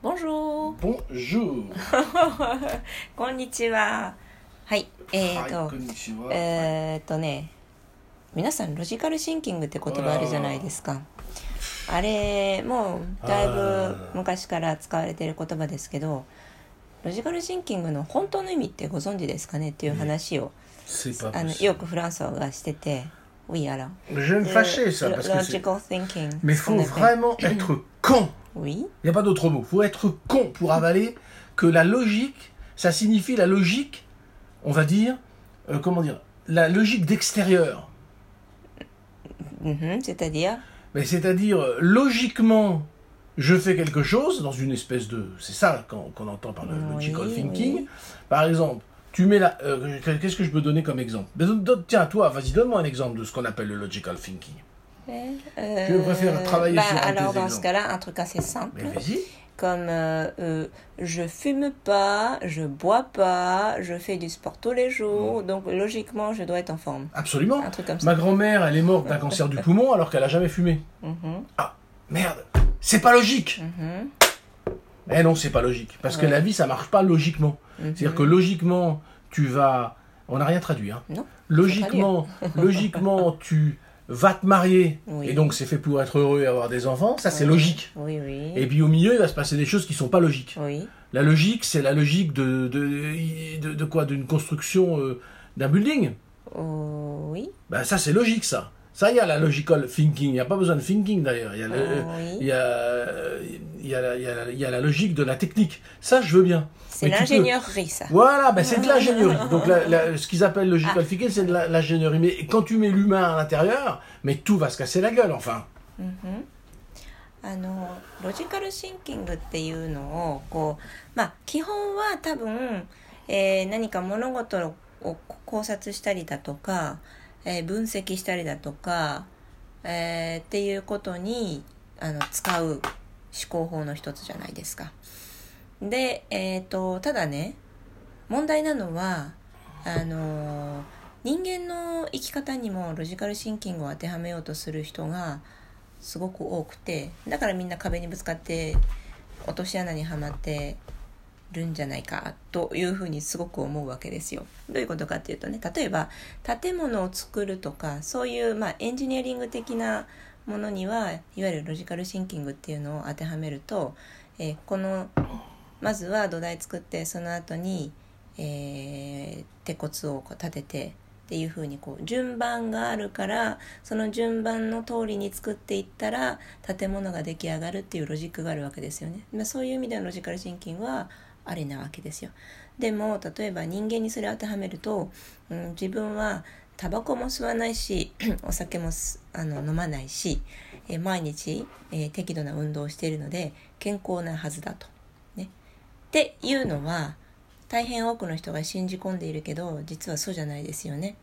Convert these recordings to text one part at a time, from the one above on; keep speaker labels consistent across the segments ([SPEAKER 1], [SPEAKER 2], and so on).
[SPEAKER 1] Bonjour. こんにちは。はい。えっ、と、えっ、とね、皆さん、ロジカルシンキングって言葉あるじゃないですか。あ,れ、もう、だいぶ昔から使われている言葉ですけど、ロジカルシンキングの本当の意味ってご存知ですかねっていう話を、あのよくフランスはしてて、
[SPEAKER 2] ウィア
[SPEAKER 1] ラ。ロ
[SPEAKER 2] ジ
[SPEAKER 1] カル
[SPEAKER 2] シ
[SPEAKER 1] ン
[SPEAKER 2] キング。
[SPEAKER 1] Oui.
[SPEAKER 2] Il n'y a pas d'autre mot. faut être con pour avaler que la logique, ça signifie la logique, on va dire, euh, comment dire, la logique d'extérieur.
[SPEAKER 1] Mhm, C'est-à-dire
[SPEAKER 2] Mais c'est-à-dire, logiquement, je fais quelque chose dans une espèce de... C'est ça qu'on entend par le
[SPEAKER 1] Oui,
[SPEAKER 2] logical thinking.
[SPEAKER 1] oui.
[SPEAKER 2] Par exemple, tu mets la... euh, Qu'est-ce que je peux donner comme exemple? Tiens, toi, vas-y, donne-moi un exemple de ce qu'on appelle le logical thinking.
[SPEAKER 1] Euh,
[SPEAKER 2] Je préfère travailler
[SPEAKER 1] bah,
[SPEAKER 2] sur
[SPEAKER 1] Alors, dans ce cas-là, un truc assez simple.
[SPEAKER 2] Mais vas-y.
[SPEAKER 1] Comme euh, euh, je fume pas, je bois pas, je fais du sport tous les jours, donc logiquement, je dois être en forme.
[SPEAKER 2] Absolument.
[SPEAKER 1] Un truc comme ça.
[SPEAKER 2] Ma grand-mère, elle est morte d'un cancer du poumon alors qu'elle a jamais fumé.
[SPEAKER 1] Mhm,
[SPEAKER 2] Ah, merde. C'est pas logique.
[SPEAKER 1] mhm,
[SPEAKER 2] Eh non, c'est pas logique. Parce que la vie, ça marche pas logiquement.
[SPEAKER 1] mhm.
[SPEAKER 2] C'est-à-dire que logiquement, tu vas... On n'a rien traduit, hein.
[SPEAKER 1] Non.
[SPEAKER 2] Logiquement, logiquement, tu vas te marier.
[SPEAKER 1] Oui.
[SPEAKER 2] Et donc, c'est fait pour être heureux et avoir des enfants. Ça, c'est
[SPEAKER 1] Oui,
[SPEAKER 2] logique.
[SPEAKER 1] Oui.
[SPEAKER 2] Et puis, au milieu, il va se passer des choses qui sont pas logiques. La logique, c'est la logique de, de, de, de quoi? D'une construction euh, d'un building?
[SPEAKER 1] Oh, oui.
[SPEAKER 2] Ben, ça, c'est logique, ça. Ça, il y a la logical thinking. Il n'y a pas besoin de thinking, d'ailleurs. Il y a le- euh,
[SPEAKER 1] Oh, oui.
[SPEAKER 2] il y a, euh, il y, a la- il y, a la- il y a la logique de la technique. Ça, je veux bien.
[SPEAKER 1] C'est
[SPEAKER 2] Mais tu peux-
[SPEAKER 1] l'ingénierie, ça.
[SPEAKER 2] Voilà, ben c'est de l'ingénierie. Donc la- la- ce qu'ils appellent logical thinking, c'est de la- l'ingénierie. Mais quand tu mets l'humain à l'intérieur, mais tout va se casser la gueule, enfin.
[SPEAKER 1] うんあのロジカルシンキングっていうのをこうまあ基本は多分、えー何か物事を考察したりだとか、 えー分析したりだとか、えーっていうことにあの使う思考法の一つじゃないですか。で、えー、とただね問題なのはあの人間の生き方にもロジカルシンキングを当てはめようとする人がすごく多くてだからみんな壁にぶつかって落とし穴にはまってるんじゃないかというふうにすごく思うわけですよ。どういうことかっていうとね例えば建物を作るとかそういう、まあ、エンジニアリング的なものにはいわゆるロジカルシンキングっていうのを当てはめると、えーこのまずは土台作ってその後に、えー鉄骨をこう立ててっていう風にこう順番があるからその順番の通りに作っていったら建物が出来上がるっていうロジックがあるわけですよね。まあ、そういう意味でのロジカルシンキングはありなわけですよ。でも例えば人間にそれを当てはめると、うん、自分はタバコも吸わないし お酒もあの飲まないし、えー毎日、えー適度な運動をしているので健康なはずだと。ね、っていうのは大変多くの人が信じ込んでいるけど実はそうじゃないですよね。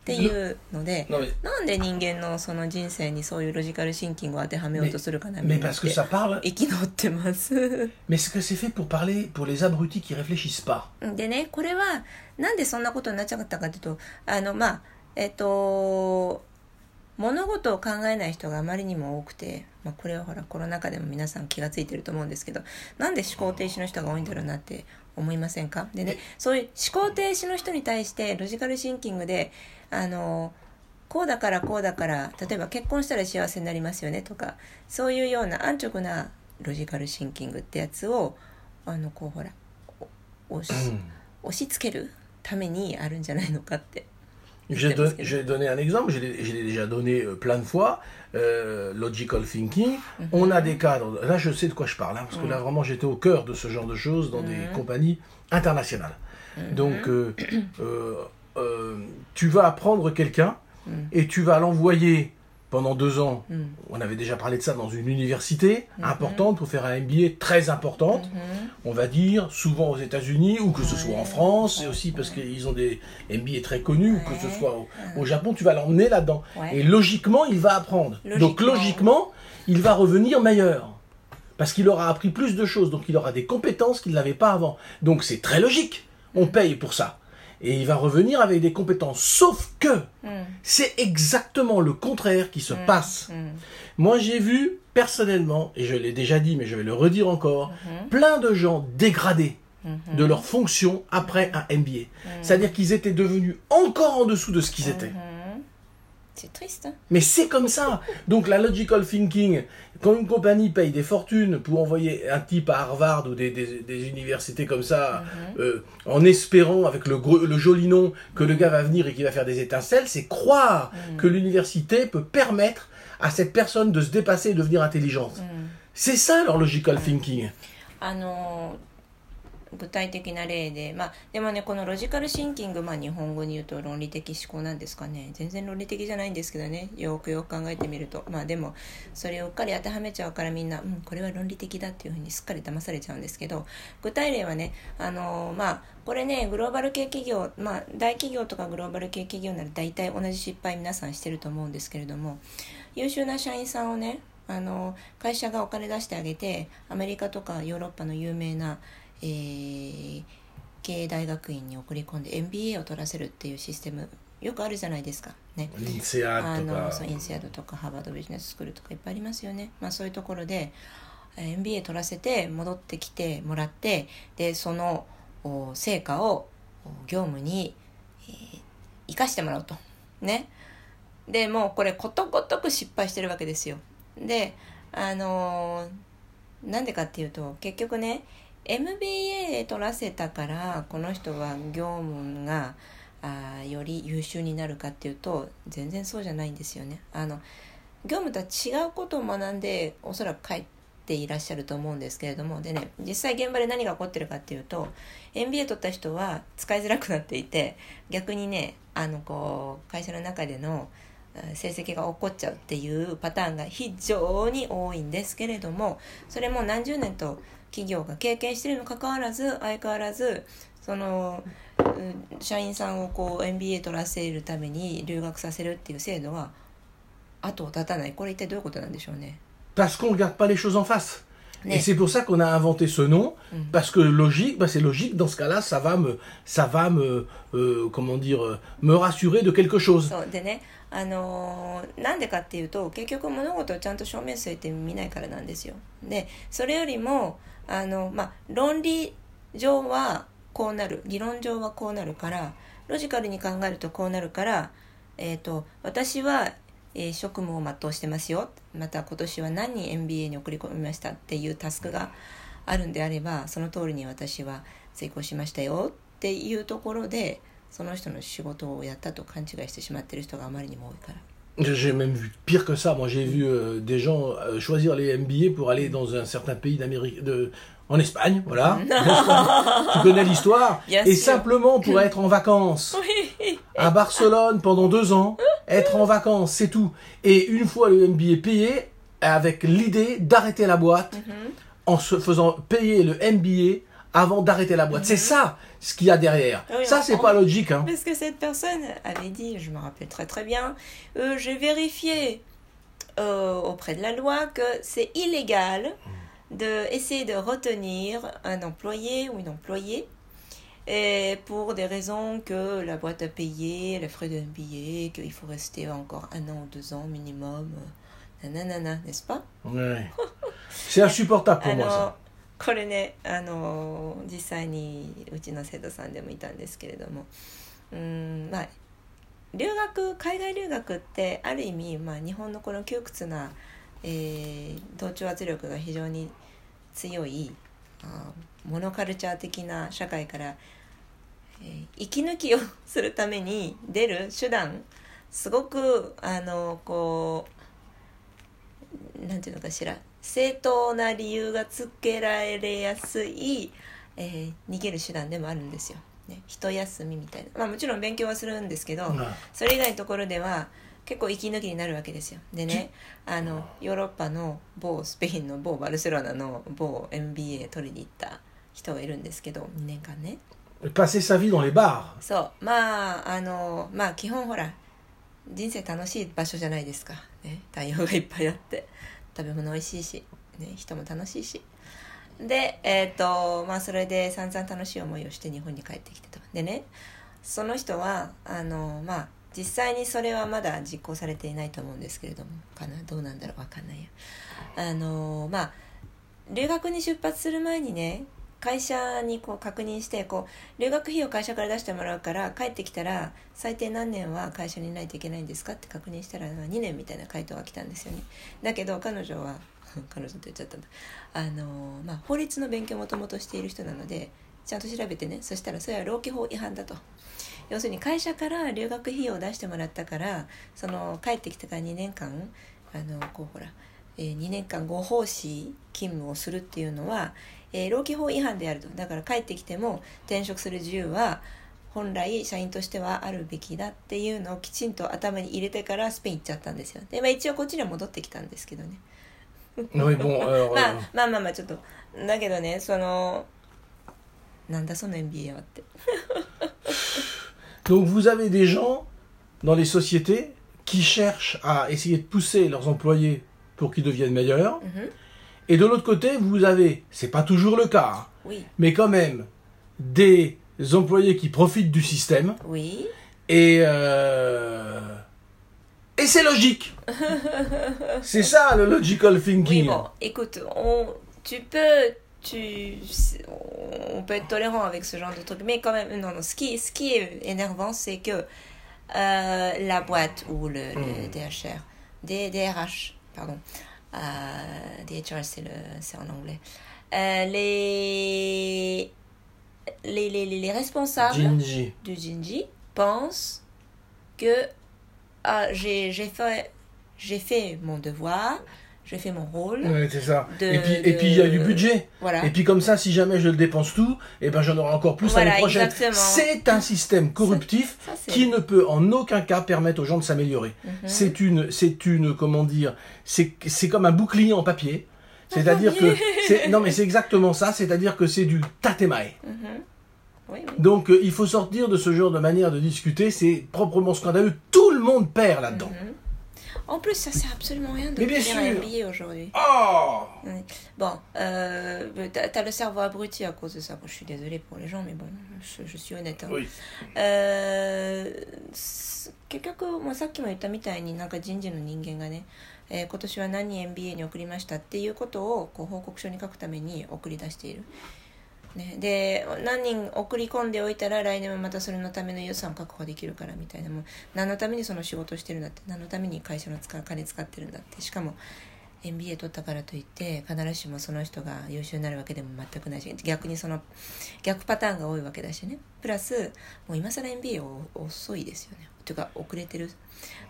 [SPEAKER 1] っていうのでなんで人間のその人生にそういうロジカルシンキングを当てはめようとするかなみ
[SPEAKER 2] mais
[SPEAKER 1] んな.生き残ってます。でねこれはなんでそんなことになっちゃったかというとあのまあえっと物事を考えない人があまりにも多くて、まあ、これはほらコロナ禍でも皆さん気がついてると思うんですけどなんで思考停止の人が多いんだろうなって思いませんか？でねそういう思考停止の人に対してロジカルシンキングであのこうだからこうだから例えば結婚したら幸せになりますよねとかそういうような安直なロジカルシンキングってやつをあのこうほらお押し押し付けるためにあるんじゃないのかって。
[SPEAKER 2] J'ai don- j'ai donné un exemple, je l'ai je l'ai déjà donné euh, plein de fois. euh, logical thinking, on a des cadres. Là, je sais de quoi je parle, hein, parce que là, vraiment, j'étais au cœur de ce genre de choses dans des compagnies internationales. Donc, euh, euh, euh, tu vas apprendre quelqu'un et tu vas l'envoyer pendant deux ans. On avait déjà parlé de ça dans une université importante pour faire un MBA très importante. On va dire souvent aux États-Unis ou que ce soit en France et aussi parce qu'ils ont des MBA très connus ou que ce soit au, au Japon, tu vas l'emmener là-dedans. Et logiquement, il va apprendre. Donc
[SPEAKER 1] Logiquement.
[SPEAKER 2] logiquement, il va revenir meilleur. Parce qu'il aura appris plus de choses, donc il aura des compétences qu'il n'avait pas avant. Donc c'est très logique. On paye pour ça. Et il va revenir avec des compétences. Sauf que c'est exactement le contraire qui se passe. Moi, j'ai vu personnellement, et je l'ai déjà dit, mais je vais le redire encore, plein de gens dégradés de leur fonction après un MBA. C'est-à-dire qu'ils étaient devenus encore en dessous de ce qu'ils étaient.
[SPEAKER 1] C'est triste. Hein.
[SPEAKER 2] Mais c'est comme ça. Donc la logical thinking, quand une compagnie paye des fortunes pour envoyer un type à Harvard ou des, des, universités comme ça, mhm. euh, en espérant avec le, le joli nom que le gars va venir et qu'il va faire des étincelles, c'est croire mhm. que l'université peut permettre à cette personne de se dépasser et de devenir intelligente. Mhm. C'est ça leur logical thinking.
[SPEAKER 1] Ah non. 具体的な例でまあでもねこのロジカルシンキングまあ日本語に言うと論理的思考なんですかね。全然論理的じゃないんですけどね。よくよく考えてみると。まあでもそれをうっかり当てはめちゃうからみんなうんこれは論理的だっていうふうにすっかり騙されちゃうんですけど具体例はねあのまあこれねグローバル系企業まあ大企業とかグローバル系企業なら大体同じ失敗皆さんしてると思うんですけれども優秀な社員さんをねあの会社がお金出してあげてアメリカとかヨーロッパの有名なえー、経営大学院に送り込んで MBA を取らせるっていうシステムよくあるじゃないですかね。
[SPEAKER 2] インセア
[SPEAKER 1] ドとか。そうインセアドとかハーバードビジネススクールとかいっぱいありますよね。まあそういうところで MBA 取らせて戻ってきてもらってでその成果を業務に、えー、生かしてもらうと。ね。でもうこれことごとく失敗してるわけですよ。であのー、なんでかっていうと結局ね MBA 取らせたからこの人は業務があより優秀になるかっていうと全然そうじゃないんですよね。あの業務とは違うことを学んでおそらく帰っていらっしゃると思うんですけれどもでね実際現場で何が起こってるかっていうと MBA 取った人は使いづらくなっていて逆にねあのこう会社の中での成績が起こっちゃうっていうパターンが非常に多いんですけれどもそれも何十年と企業が経験しているにもかかわらず相変わらずその社員さんをこう MBA 取らせるために留学させるっていう制度は後を絶たないこれ一体どういうことなんでしょうね
[SPEAKER 2] Parce qu'on regarde pas les choses en face. Et c'est pour ça qu'on a inventé ce nom, parce que logique, bah c'est logique. Dans ce cas-là, ça va me, ça va me, euh, comment dire, me rassurer de quelque chose.
[SPEAKER 1] そうでね、あのー、なんでかっていうと、結局物事をちゃんと正面据えて見ないからなんですよ。で、それよりもあの、まあ、論理上はこうなる理論上はこうなるからロジカルに考えるとこうなるから、えーと、私は、えー、職務を全うしてますよまた今年は何人 MBA に送り込みましたっていうタスクがあるんであればその通りに私は成功しましたよっていうところでその人の仕事をやったと勘違いしてしまってる人があまりにも多いから。
[SPEAKER 2] J'ai même vu pire que ça. Moi, j'ai vu euh, des gens euh, choisir les MBA pour aller dans un certain pays d'Amérique, de, en Espagne, voilà. tu connais l'histoire. Et simplement pour être en vacances à Barcelone pendant deux ans, être en vacances, c'est tout. Et une fois le MBA payé, avec l'idée d'arrêter la boîte mm-hmm. en se faisant payer le MBA avant d'arrêter la boîte. C'est mhm. ça ce qu'il y a derrière. ça, c'est pas logique. Hein.
[SPEAKER 1] Parce que cette personne avait dit, je me rappelle très très bien, euh, j'ai vérifié euh, auprès de la loi que c'est illégal d'essayer de, de retenir un employé ou une employée et pour des raisons que la boîte a payé, les frais de billet, qu'il faut rester encore un an ou deux ans minimum. Nanana, n'est-ce pas?
[SPEAKER 2] C'est insupportable pour moi ça.
[SPEAKER 1] これねあの実際にうちの生徒さんでもいたんですけれども。うんまあ留学海外留学ってある意味、まあ、日本のこの窮屈な、えー、同調圧力が非常に強いあモノカルチャー的な社会から、えー、息抜きをするために出る手段すごくあのこうなんていうのかしら正当な理由がつけられやすい、えー、逃げる手段でもあるんですよ。ね、一休みみたいな、まあ、もちろん勉強はするんですけど、うん、それ以外のところでは結構息抜きになるわけですよ。でねあのヨーロッパの某スペインの某バルセロナの某 MBA 取りに行った人がいるんですけど2年間ね。
[SPEAKER 2] Passer sa vie dans les bars.
[SPEAKER 1] そう。まああのまあ基本ほら人生楽しい場所じゃないですか、ね、太陽がいっぱいあって食べ物美味しいし、ね、人も楽しいし。でえっ、ー、とまあそれで散々楽しい思いをして日本に帰ってきてたでねその人はあのまあ実際にそれはまだ実行されていないと思うんですけれども。かなどうなんだろうわかんないや。あのまあ留学に出発する前にね会社にこう確認してこう留学費用会社から出してもらうから帰ってきたら最低何年は会社にいないといけないんですかって確認したら2年みたいな回答が来たんですよね。だけど彼女は 彼女と言っちゃったんだ。あの、まあ、法律の勉強もともとしている人なのでちゃんと調べてね。そしたらそれは労基法違反だと。要するに会社から留学費用を出してもらったからその帰ってきてから2年間あのこうほら、えー、2年間ご奉仕勤務をするっていうのは、えー、労基法違反であると。だから帰ってきても転職する自由は本来社員としてはあるべきだっていうのをきちんと頭に入れてからスペイン行っちゃったんですよ。で、まあ、一応こっちには戻ってきたんですけどね。まあ
[SPEAKER 2] euh,
[SPEAKER 1] まあまあまあちょっと。だけどねそのなんだその MBA はって。
[SPEAKER 2] Donc vous avez des gens dans les sociétés qui cherchent à essayer de pousser leurs employés pour qu'ils deviennent meilleurs.
[SPEAKER 1] Mhm.
[SPEAKER 2] Et de l'autre côté, vous avez, c'est pas toujours le cas, hein,
[SPEAKER 1] Oui,
[SPEAKER 2] mais quand même des employés qui profitent du système.
[SPEAKER 1] oui.
[SPEAKER 2] Et euh, et c'est logique. c'est ça le logical
[SPEAKER 1] Oui,
[SPEAKER 2] thinking.
[SPEAKER 1] bon, écoute, on, tu peux, tu, on peut être tolérant avec ce genre de truc, mais quand même, non, non, ce qui, ce qui est énervant, c'est que euh, la boîte ou le, le
[SPEAKER 2] Mm.
[SPEAKER 1] DHR, D- DRH, pardon, euh, DHR, c'est le, c'est en anglais, Euh, les, les, les, les responsables du Jinji pensent que ah, j'ai j'ai fait, j'ai fait mon devoir, j'ai fait mon rôle.
[SPEAKER 2] Ouais, c'est ça.
[SPEAKER 1] De-
[SPEAKER 2] et puis et puis il y a du budget.
[SPEAKER 1] Voilà.
[SPEAKER 2] Et puis comme ça, si jamais je le dépense tout, et ben j'en aurai encore plus
[SPEAKER 1] Voilà,
[SPEAKER 2] l'année prochaine.
[SPEAKER 1] exactement.
[SPEAKER 2] C'est un système corruptif
[SPEAKER 1] Ça,
[SPEAKER 2] qui ne peut en aucun cas permettre aux gens de s'améliorer.
[SPEAKER 1] Mhm.
[SPEAKER 2] C'est une, c'est une, comment dire, c'est, c'est comme un bouclier en papier. C'est-à-dire que, non mais c'est exactement ça. C'est-à-dire que c'est du tatemae.
[SPEAKER 1] Mhm. Oui, oui.
[SPEAKER 2] Donc euh, il faut sortir de ce genre de manière de discuter. C'est proprement scandaleux. Tout le monde perd là-dedans.
[SPEAKER 1] Mhm. En plus, ça sert absolument rien de
[SPEAKER 2] bien
[SPEAKER 1] faire un billet aujourd'hui.
[SPEAKER 2] Oh.
[SPEAKER 1] Bon, euh, t'as le cerveau abruti à cause de ça. Bon, je suis désolée pour les gens, mais bon, je, je suis honnête. hein.
[SPEAKER 2] Oui.
[SPEAKER 1] えーす結局、まあ、さっきも言ったみたいになんか人事の人間がね、えー今年は何人 MBA に送りましたっていうことをこう報告書に書くために送り出している。ね、で何人送り込んでおいたら来年もまたそれのための予算を確保できるからみたいなもう何のためにその仕事してるんだって。何のために会社の使う金使ってるんだって。しかも MBA 取ったからといって必ずしもその人が優秀になるわけでも全くないし逆にその逆パターンが多いわけだしね。プラスもう今更 MBA 遅いですよね。というか遅れてる。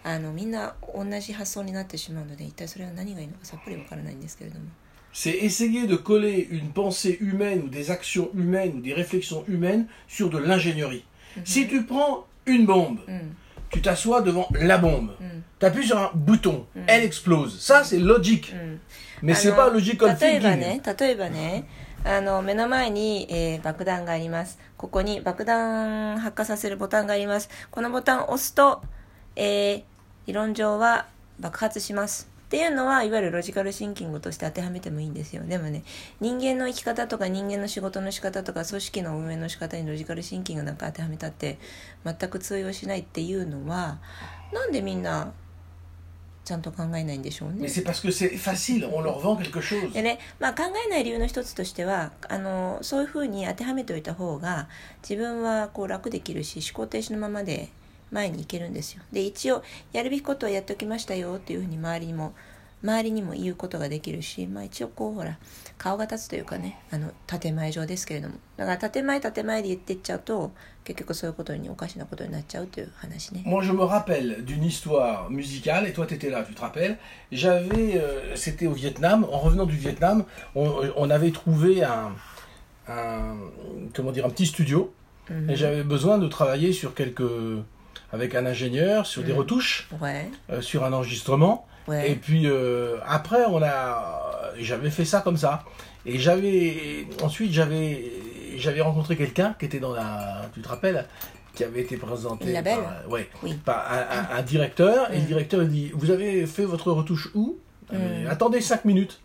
[SPEAKER 1] あのみんな同じ発想になってしまうので一体それは何がいいのかさっぱりわからないんですけれども。
[SPEAKER 2] C'est essayer de coller une pensée humaine ou des actions humaines ou des réflexions humaines sur de l'ingénierie. Si tu prends une bombe,
[SPEAKER 1] うん、
[SPEAKER 2] tu t'assois devant la bombe,
[SPEAKER 1] うん、
[SPEAKER 2] tu appuies sur un bouton, elle explose. Ça, c'est logique.
[SPEAKER 1] うん。
[SPEAKER 2] Mais
[SPEAKER 1] あ
[SPEAKER 2] c'est
[SPEAKER 1] の
[SPEAKER 2] pas logical
[SPEAKER 1] 例えば
[SPEAKER 2] thinking.
[SPEAKER 1] ね例えばねあの目の前に、えー爆弾がありますここに爆弾発火させるボタンがありますこのボタンを押すと、えー理論上は爆発します っていうのはいわゆるロジカルシンキングとして当てはめてもいいんですよでもね人間の生き方とか人間の仕事の仕方とか組織の運営の仕方にロジカルシンキングなんか当てはめたって全く通用しないっていうのはなんでみんなちゃんと考えないんでしょうね？でね、まあ、考えない理由の一つとしてはあのそういうふうに当てはめておいた方が自分はこう楽できるし思考停止のままで前に行けるんですよで一応やるべきことはやっておきましたよっていうふうに周りにも周りにも言うことができるし、まあ、一応こうほら顔が立つというかねあの建前上ですけれどもだから建前建前で言ってっちゃうと結局そういうことにおかしなことになっちゃうという話ね
[SPEAKER 2] Moi, je me rappelle d'une histoire musicale, et toi, tu étais là, tu te rappelles. J'avais, euh, c'était au Vietnam. En revenant du Vietnam, on, on avait trouvé un, un, comment dire, un petit studio,
[SPEAKER 1] Mhm.
[SPEAKER 2] et j'avais besoin de travailler sur quelques, avec un ingénieur, sur des
[SPEAKER 1] Mhm.
[SPEAKER 2] retouches,
[SPEAKER 1] ouais
[SPEAKER 2] euh, sur un enregistrement.
[SPEAKER 1] ouais
[SPEAKER 2] Et puis euh, après, on a, j'avais fait ça comme ça. Et j'avais, ensuite, j'avais, j'avais rencontré quelqu'un qui était dans la, tu te rappelles, qui avait été présenté
[SPEAKER 1] label
[SPEAKER 2] par, ouais,
[SPEAKER 1] Oui.
[SPEAKER 2] par un, un- un directeur. Et le
[SPEAKER 1] Mm.
[SPEAKER 2] directeur il dit, vous avez fait votre retouche où? Euh,
[SPEAKER 1] Mm.
[SPEAKER 2] Attendez cinq minutes.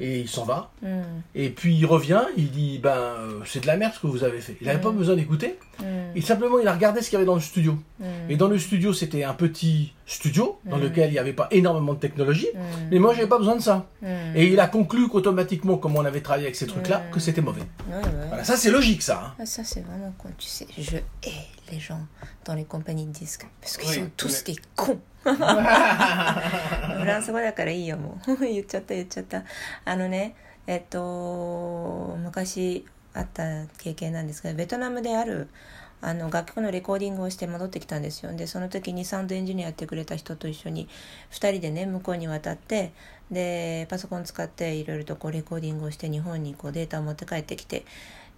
[SPEAKER 2] et il s'en va.
[SPEAKER 1] うん。
[SPEAKER 2] Et puis il revient, il dit ben euh, c'est de la merde ce que vous avez fait. Il n'avait pas besoin d'écouter.
[SPEAKER 1] うん。
[SPEAKER 2] Et simplement il a regardé ce qu'il y avait dans le studio.
[SPEAKER 1] うん。
[SPEAKER 2] Et dans le studio c'était un petit studio dans
[SPEAKER 1] Mm.
[SPEAKER 2] lequel il n'y avait pas énormément de technologie.
[SPEAKER 1] うん。
[SPEAKER 2] Mais moi j'avais pas besoin de ça.
[SPEAKER 1] うん。
[SPEAKER 2] Et il a conclu qu'automatiquement, comme on avait travaillé avec ces trucs-là,
[SPEAKER 1] Mm.
[SPEAKER 2] que c'était mauvais.
[SPEAKER 1] Ouais, ouais.
[SPEAKER 2] Voilà, ça c'est logique ça. hein.
[SPEAKER 1] Ah, ça, c'est vraiment con. Tu sais, je hais les gens dans les compagnies de disques. Parce qu'ils
[SPEAKER 2] Oui,
[SPEAKER 1] sont tous
[SPEAKER 2] mais-
[SPEAKER 1] des cons.フランス語だからいいよ、もう。言っちゃった、言っちゃった。 あのね、えっと、昔あった経験なんですけど、ベトナムである、あの楽曲のレコーディングをして戻ってきたんですよ。でその時にサウンドエンジニアやってくれた人と一緒に2人でね向こうに渡ってでパソコン使っていろいろとこうレコーディングをして日本にこうデータを持って帰ってきて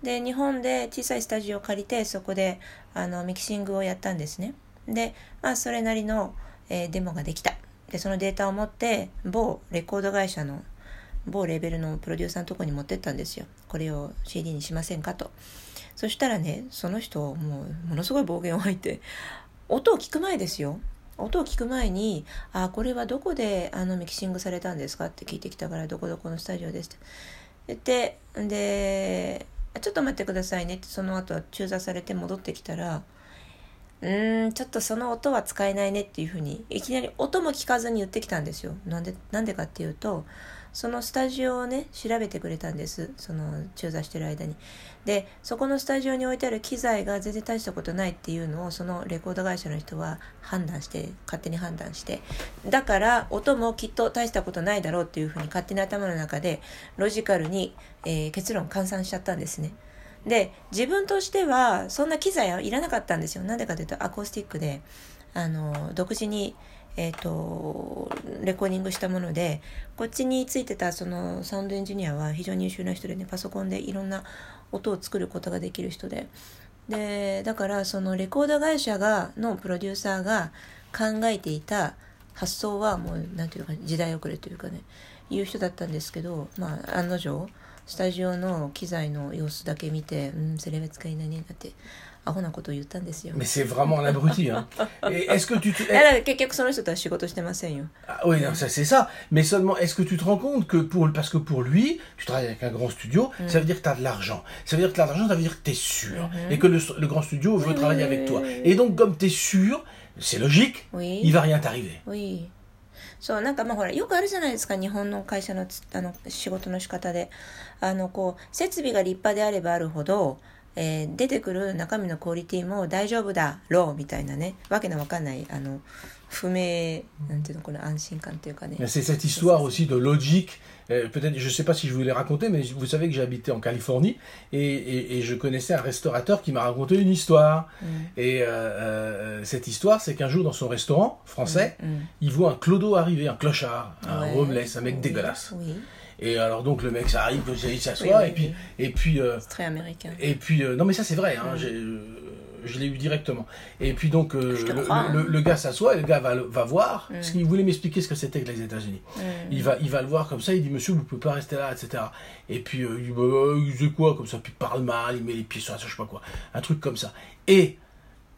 [SPEAKER 1] で日本で小さいスタジオを借りてそこであのミキシングをやったんですね。で、まあ、それなりの、えーデモができた。でそのデータを持って某レコード会社の某レベルのプロデューサーのとこに持ってったんですよ。これを CD にしませんかと。そしたらねその人もうものすごい暴言を吐いて音を聞く前ですよ。音を聞く前に「あこれはどこであのミキシングされたんですか?」って聞いてきたから「どこどこのスタジオです」って。言ってで「ちょっと待ってくださいね」ってその後中座されて戻ってきたら「うーんちょっとその音は使えないね」っていうふうにいきなり音も聞かずに言ってきたんですよ。なんでなんでかっていうとそのスタジオをね調べてくれたんです。その中座してる間に。でそこのスタジオに置いてある機材が全然大したことないっていうのをそのレコード会社の人は判断して勝手に判断して。だから音もきっと大したことないだろうっていうふうに勝手に頭の中でロジカルに、えー結論換算しちゃったんですね。で自分としてはそんな機材はいらなかったんですよ。なんでかというとアコースティックであの独自にえー、とレコーディングしたものでこっちについてたそのサウンドエンジニアは非常に優秀な人でねパソコンでいろんな音を作ることができる人で。でだからそのレコード会社がのプロデューサーが考えていた発想はもうなんていうか時代遅れというかねいう人だったんですけどまあ案の定スタジオの機材の様子だけ見て「うんそれは使えないね」だってアホなことを言ったんですよ。
[SPEAKER 2] Mais c'est vraiment un abruti. Hein. Et Est-ce que tu te...
[SPEAKER 1] だから結局その人とは仕事してませんよ。
[SPEAKER 2] Ah, oui, non, ça c'est ça. Mais seulement, est-ce que tu te rends compte que pour parce que pour lui, tu travailles avec un grand studio, ça veut dire que tu as de l'argent. Ça veut dire que l'argent, ça veut dire que tu es sûr et que le, le grand studio veut
[SPEAKER 1] Oui,
[SPEAKER 2] travailler
[SPEAKER 1] oui,
[SPEAKER 2] avec
[SPEAKER 1] oui,
[SPEAKER 2] toi.
[SPEAKER 1] oui, oui.
[SPEAKER 2] Et donc, comme tu es sûr, c'est logique,
[SPEAKER 1] Oui.
[SPEAKER 2] il va rien t'arriver.
[SPEAKER 1] Oui. そうなんかまあほらよくあるじゃないですか日本の会社のつあの仕事の仕方であのこう設備が立派であればあるほど、 えー出てくる中身のクオリティも大丈夫だろうみたいなねわけのわかんないあの不明なんていうのこの安心感というかね
[SPEAKER 2] Mais C'est cette histoire aussi de logique. euh, Peut-être, je sais pas si je vous l'ai raconté, mais vous savez que j'habitais en Californie et, et- et je connaissais un restaurateur qui m'a raconté une histoire. Et euh, euh, cette histoire, c'est qu'un jour dans son restaurant français,
[SPEAKER 1] うん
[SPEAKER 2] il voit un clodo arriver, un clochard, un
[SPEAKER 1] Ouais.
[SPEAKER 2] homeless, un mec
[SPEAKER 1] Oui,
[SPEAKER 2] dégueulasse.
[SPEAKER 1] Oui,
[SPEAKER 2] Et alors donc le mec ça arrive, il s'assoit
[SPEAKER 1] Oui, oui,
[SPEAKER 2] et puis
[SPEAKER 1] oui.
[SPEAKER 2] et puis euh,
[SPEAKER 1] c'est très américain.
[SPEAKER 2] et puis euh, non mais ça c'est vrai, hein, euh, je l'ai eu directement. Et puis donc euh,
[SPEAKER 1] Je te
[SPEAKER 2] le,
[SPEAKER 1] crois,
[SPEAKER 2] le-
[SPEAKER 1] hein.
[SPEAKER 2] le gars s'assoit et le gars va, va voir
[SPEAKER 1] Mm.
[SPEAKER 2] parce qu'il voulait m'expliquer ce que c'était que les États-Unis.
[SPEAKER 1] Mm.
[SPEAKER 2] Il va il va le voir comme ça, il dit monsieur vous pouvez pas rester là etc. Et puis il dit bah, il quoi comme ça, puis il parle mal, il met les pieds sur la je sais pas quoi, un truc comme ça. Et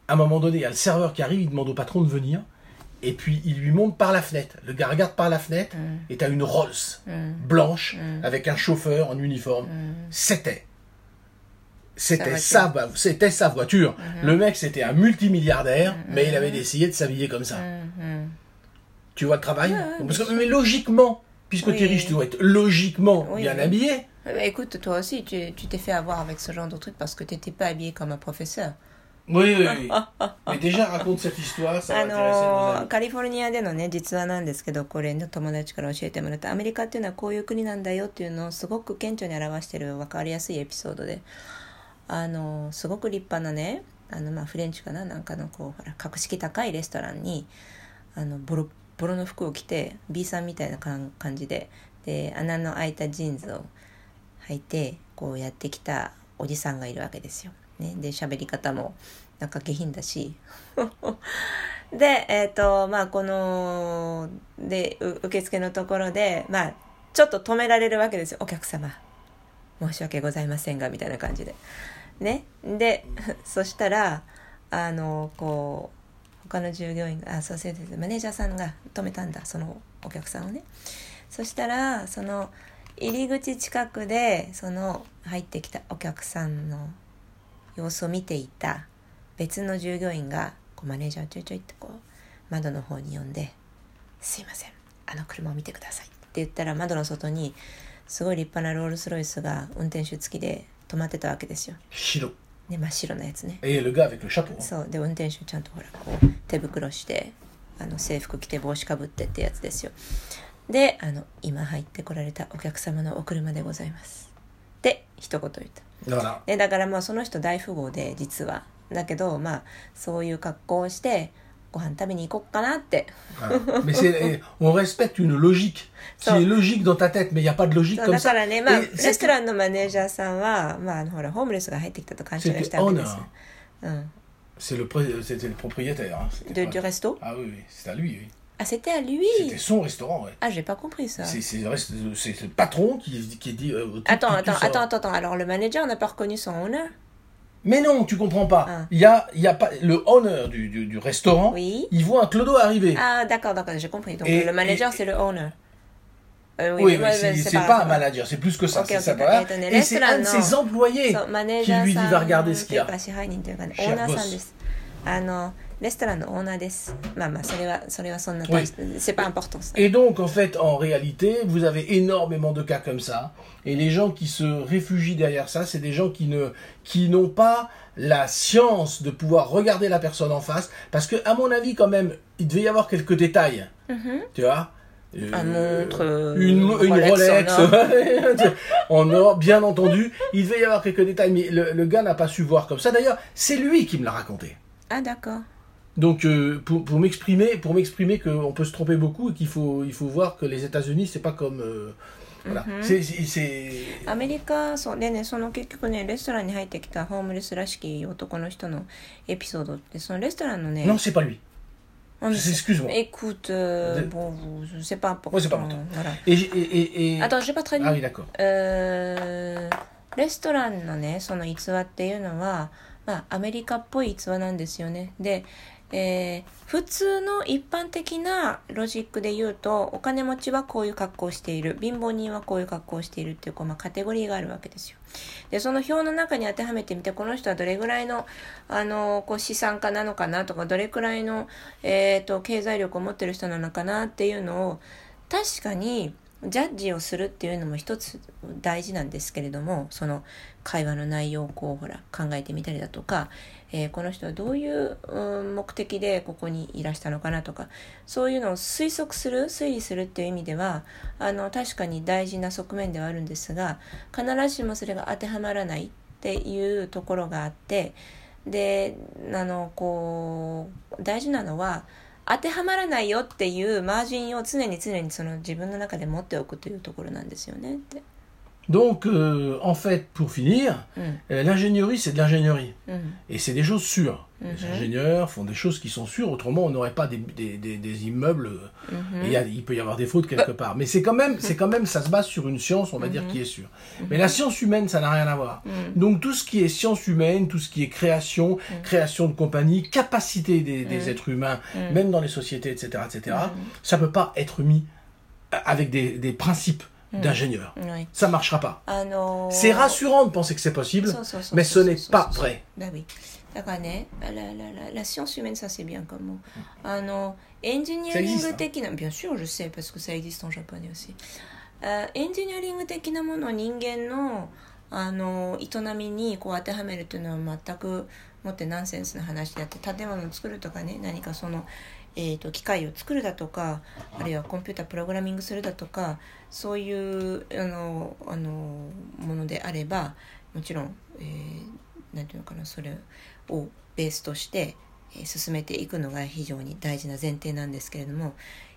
[SPEAKER 2] à un moment donné il y a le serveur qui arrive, il demande au patron de venir. Et puis il lui monte par la fenêtre. Le gars regarde par la fenêtre
[SPEAKER 1] Mm.
[SPEAKER 2] et t'as une Rolls
[SPEAKER 1] Mm.
[SPEAKER 2] blanche
[SPEAKER 1] Mm.
[SPEAKER 2] avec un chauffeur en uniforme. C'était. C'était
[SPEAKER 1] Sa
[SPEAKER 2] c'était sa voiture. Le mec, c'était un multimilliardaire, mais il avait décidé de s'habiller comme ça. Tu vois le travail Parce que, Mais logiquement, puisque
[SPEAKER 1] Oui.
[SPEAKER 2] tu es riche, tu dois être logiquement
[SPEAKER 1] Oui,
[SPEAKER 2] bien habillé.
[SPEAKER 1] Écoute, toi aussi, tu tu t'es fait avoir avec ce genre de truc parce que tu n'étais pas habillé comme un professeur.
[SPEAKER 2] Oui, oui, oui. mais déjà, raconte cette histoire, ça va
[SPEAKER 1] あ
[SPEAKER 2] intéresser nos
[SPEAKER 1] の
[SPEAKER 2] amis.
[SPEAKER 1] カリフォルニアでのね実話なんですけどこれの友達から教えてもらったアメリカっていうのはこういう国なんだよっていうのをすごく顕著に表してる分かりやすいエピソードであのすごく立派なねあの、まあ、フレンチかななんかのこうほら格式高いレストランにあのボロボロの服を着て B さんみたいな感感じでで穴の開いたジーンズを履いてこうやってきたおじさんがいるわけですよ。ね、で喋り方もなんか下品だし。でえっ、とまあこので受付のところでまあちょっと止められるわけですよ。お客様。申し訳ございませんがみたいな感じで。ね。で そしたらあのこう他の従業員があそうですマネージャーさんが止めたんだ。そのお客さんをね。そしたらその入り口近くでその入ってきたお客さんの様子を見ていた別の従業員がこうマネージャーちょいちょいってこう窓の方に呼んで「すいませんあの車を見てください」って言ったら窓の外にすごい立派なロールスロイスが運転手付きで止まってたわけですよ。
[SPEAKER 2] 白。
[SPEAKER 1] ね、真っ白なやつね。
[SPEAKER 2] Le gars avec le chapeau.
[SPEAKER 1] そうで運転手ちゃんとほらこう手袋してあの制服着て帽子かぶってってやつですよであの今入ってこられたお客様のお車でございますって一言言った.
[SPEAKER 2] だか,ら
[SPEAKER 1] でだからまあその人大富豪で実はだけどまあそういう格好をしてご飯食べに行こうかなって。
[SPEAKER 2] ま、
[SPEAKER 1] っぱ
[SPEAKER 2] り。
[SPEAKER 1] だからね、まあ、レストランのマネージャーさんは、まあ、ほら、ホームレスが入ってきたと。うん。
[SPEAKER 2] Ah,
[SPEAKER 1] c'était à lui
[SPEAKER 2] C'était son restaurant, ouais.
[SPEAKER 1] Ah, j'ai pas compris ça.
[SPEAKER 2] C'est le patron qui, qui dit. Euh,
[SPEAKER 1] attends, attends, attends, attends, Alors, le manager n'a pas reconnu son honneur
[SPEAKER 2] mais non, tu comprends pas.
[SPEAKER 1] Ah.
[SPEAKER 2] Il y a, il y a pas le owner du, du, restaurant.
[SPEAKER 1] Oui.
[SPEAKER 2] Il voit un clodo arriver.
[SPEAKER 1] Ah d'accord, d'accord, j'ai compris. Donc le manager c'est le owner. Euh,
[SPEAKER 2] oui,
[SPEAKER 1] oui,
[SPEAKER 2] mais, c'est
[SPEAKER 1] pas,
[SPEAKER 2] un manager, c'est plus que ça.
[SPEAKER 1] Okay,
[SPEAKER 2] c'est
[SPEAKER 1] okay,
[SPEAKER 2] Et c'est un de ses employés qui lui dit va regarder ce qu'il y a.
[SPEAKER 1] Ah non. レストランのオーナーです。まあまあ、それは、それはそんな大し、oui. Bah, bah, c'est pas important.
[SPEAKER 2] Et donc, en fait, en réalité, vous avez énormément de cas comme ça. Et les gens qui se réfugient derrière ça, c'est des gens qui ne, qui n'ont pas la science de pouvoir regarder la personne en face. Parce que, à mon avis, quand même, il devait y avoir quelques détails. Mm-hmm. Tu vois?
[SPEAKER 1] Un euh, montre, euh,
[SPEAKER 2] une, une
[SPEAKER 1] Rolex,
[SPEAKER 2] bien entendu. Il devait y avoir quelques détails, mais le, le gars n'a pas su voir comme ça. D'ailleurs, c'est lui qui me l'a raconté.
[SPEAKER 1] Ah d'accord.
[SPEAKER 2] Donc euh, pour, pour m'exprimer, pour m'exprimer qu'on peut se tromper beaucoup et qu'il faut, voir que les États-Unis, c'est pas comme euh, voilà. Mm -hmm. c'est,
[SPEAKER 1] c'est,
[SPEAKER 2] Non, c'est pas lui.
[SPEAKER 1] Oh,
[SPEAKER 2] Excuse-moi.
[SPEAKER 1] Écoute, euh,
[SPEAKER 2] de...
[SPEAKER 1] c'est pas important.
[SPEAKER 2] Ouais, c'est pas important.
[SPEAKER 1] Voilà.
[SPEAKER 2] Et, et, et...
[SPEAKER 1] Attends, j'ai pas traduit.
[SPEAKER 2] Ah oui, d'accord.
[SPEAKER 1] Euh, えー普通の一般的なロジックで言うとお金持ちはこういう格好をしている。貧乏人はこういう格好をしているっていうこう、まあ、カテゴリーがあるわけですよ。でその表の中に当てはめてみてこの人はどれぐらいのあのこう資産家なのかなとかどれくらいの、えー、と経済力を持ってる人なのかなっていうのを確かにジャッジをするっていうのも一つ大事なんですけれどもその会話の内容をこうほら考えてみたりだとか、えーこの人はどういう目的でここにいらしたのかなとかそういうのを推測する推理するっていう意味ではあの確かに大事な側面ではあるんですが必ずしもそれが当てはまらないっていうところがあってであのこう大事なのは当てはまらないよっていうマージンを常に常にその自分の中で持っておくというところなんですよねって。
[SPEAKER 2] Donc, euh, en fait, pour finir,
[SPEAKER 1] mm.
[SPEAKER 2] euh, l'ingénierie, c'est de l'ingénierie.
[SPEAKER 1] Mm.
[SPEAKER 2] Et c'est des choses sûres. Les
[SPEAKER 1] mm-hmm.
[SPEAKER 2] ingénieurs font des choses qui sont sûres, autrement, on n'aurait pas des, des, des, des immeubles. Euh,
[SPEAKER 1] mm-hmm.
[SPEAKER 2] Et il peut y avoir des fautes quelque bah. part. Mais c'est quand, même, c'est quand même, ça se base sur une science, on va dire, mm-hmm. qui est sûre. Mais la science humaine, ça n'a rien à voir. Mm. Donc, tout ce qui est science humaine, tout ce qui est création, création de compagnie, capacité des, êtres humains, même dans les sociétés, etc., etc., ça ne peut pas être mis euh, avec des, principes. D'ingénieur.
[SPEAKER 1] はい、
[SPEAKER 2] Ça marchera pas.
[SPEAKER 1] あのー
[SPEAKER 2] C'est rassurant de penser que c'est possible, mais ce n'est pas vrai.
[SPEAKER 1] だ oui. だからね、la, la, la, la science humaine, ça c'est bien comme mot. あの、エンジニアリング的な、bien sûr, je sais, parce que ça existe en japonais aussi. あエンジニアリング的なものを人間の、あの、営みにこう当てはめるというのは全くもってナンセンスな話であって、建物を作るとかね、何かその、えー、と機械を作るだとかあるいはコンピュータープログラミングするだとかそういうあのあのものであればもちろん、えーていうのかなそれをベースとして、え進めていくのが非常に大事な前提なんですけれども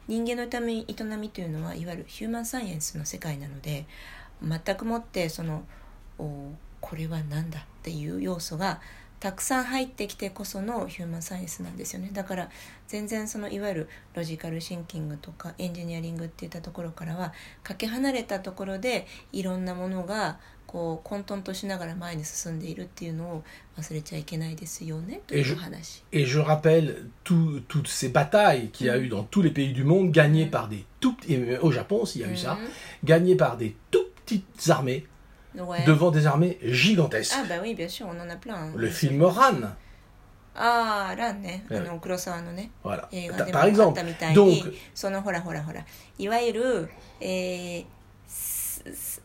[SPEAKER 1] 人間の営み営みというのはいわゆるヒューマンサイエンスの世界なので全くもってそのおこれは何だっていう要素がたくさん入ってきてこそのヒューマンサイエンスなんですよねだから全然そのいわゆるロジカルシンキングとかエンジニアリングっていったところからはかけ離れたところでいろんなものがこう混沌としながら前に進んでいるっていうのを忘れちゃいけないですよねというお話。
[SPEAKER 2] Et je rappelle tout- toutes ces batailles qu'il y a eu dans tous les pays du monde, gagnées par des tout et au Japon aussi il y a eu ça, gagnées par des tout petites armées
[SPEAKER 1] Ouais.
[SPEAKER 2] devant des armées gigantesques.
[SPEAKER 1] Ah bah oui, bien sûr, on en a plein.
[SPEAKER 2] Le film Ran,
[SPEAKER 1] ああ、ランね。あ
[SPEAKER 2] え
[SPEAKER 1] の、黒沢のね。
[SPEAKER 2] voilà.
[SPEAKER 1] 映画
[SPEAKER 2] Ta-
[SPEAKER 1] で
[SPEAKER 2] Par
[SPEAKER 1] もあっ
[SPEAKER 2] exemple.
[SPEAKER 1] たみたいに
[SPEAKER 2] Donc,
[SPEAKER 1] そのほらほらほらいわゆる、えーすす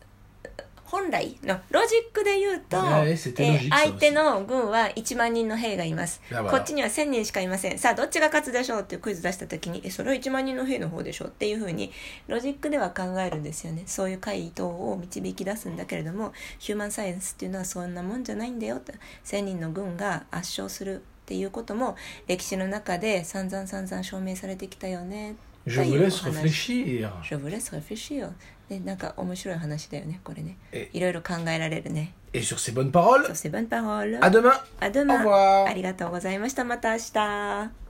[SPEAKER 1] 本来のロジックで言うと、
[SPEAKER 2] ねえ
[SPEAKER 1] ー相手の軍は1万人の兵がいます。こっちには1000人しかいません。さあどっちが勝つでしょうっていうクイズ出した時にえそれは1万人の兵の方でしょっていうふうにロジックでは考えるんですよね。そういう回答を導き出すんだけれどもヒューマンサイエンスっていうのはそんなもんじゃないんだよって1000人の軍が圧勝するっていうことも歴史の中で散々散々証明されてきたよね
[SPEAKER 2] je vous laisse réfléchir.
[SPEAKER 1] Je vous laisse réfléchir でなんか面白い話だよねこれね
[SPEAKER 2] え
[SPEAKER 1] いろいろ考えられるね
[SPEAKER 2] Et sur ces bonnes paroles,
[SPEAKER 1] Sur ces bonnes paroles
[SPEAKER 2] à demain.
[SPEAKER 1] à demain
[SPEAKER 2] Au revoir.
[SPEAKER 1] ありがとうございましたまた明日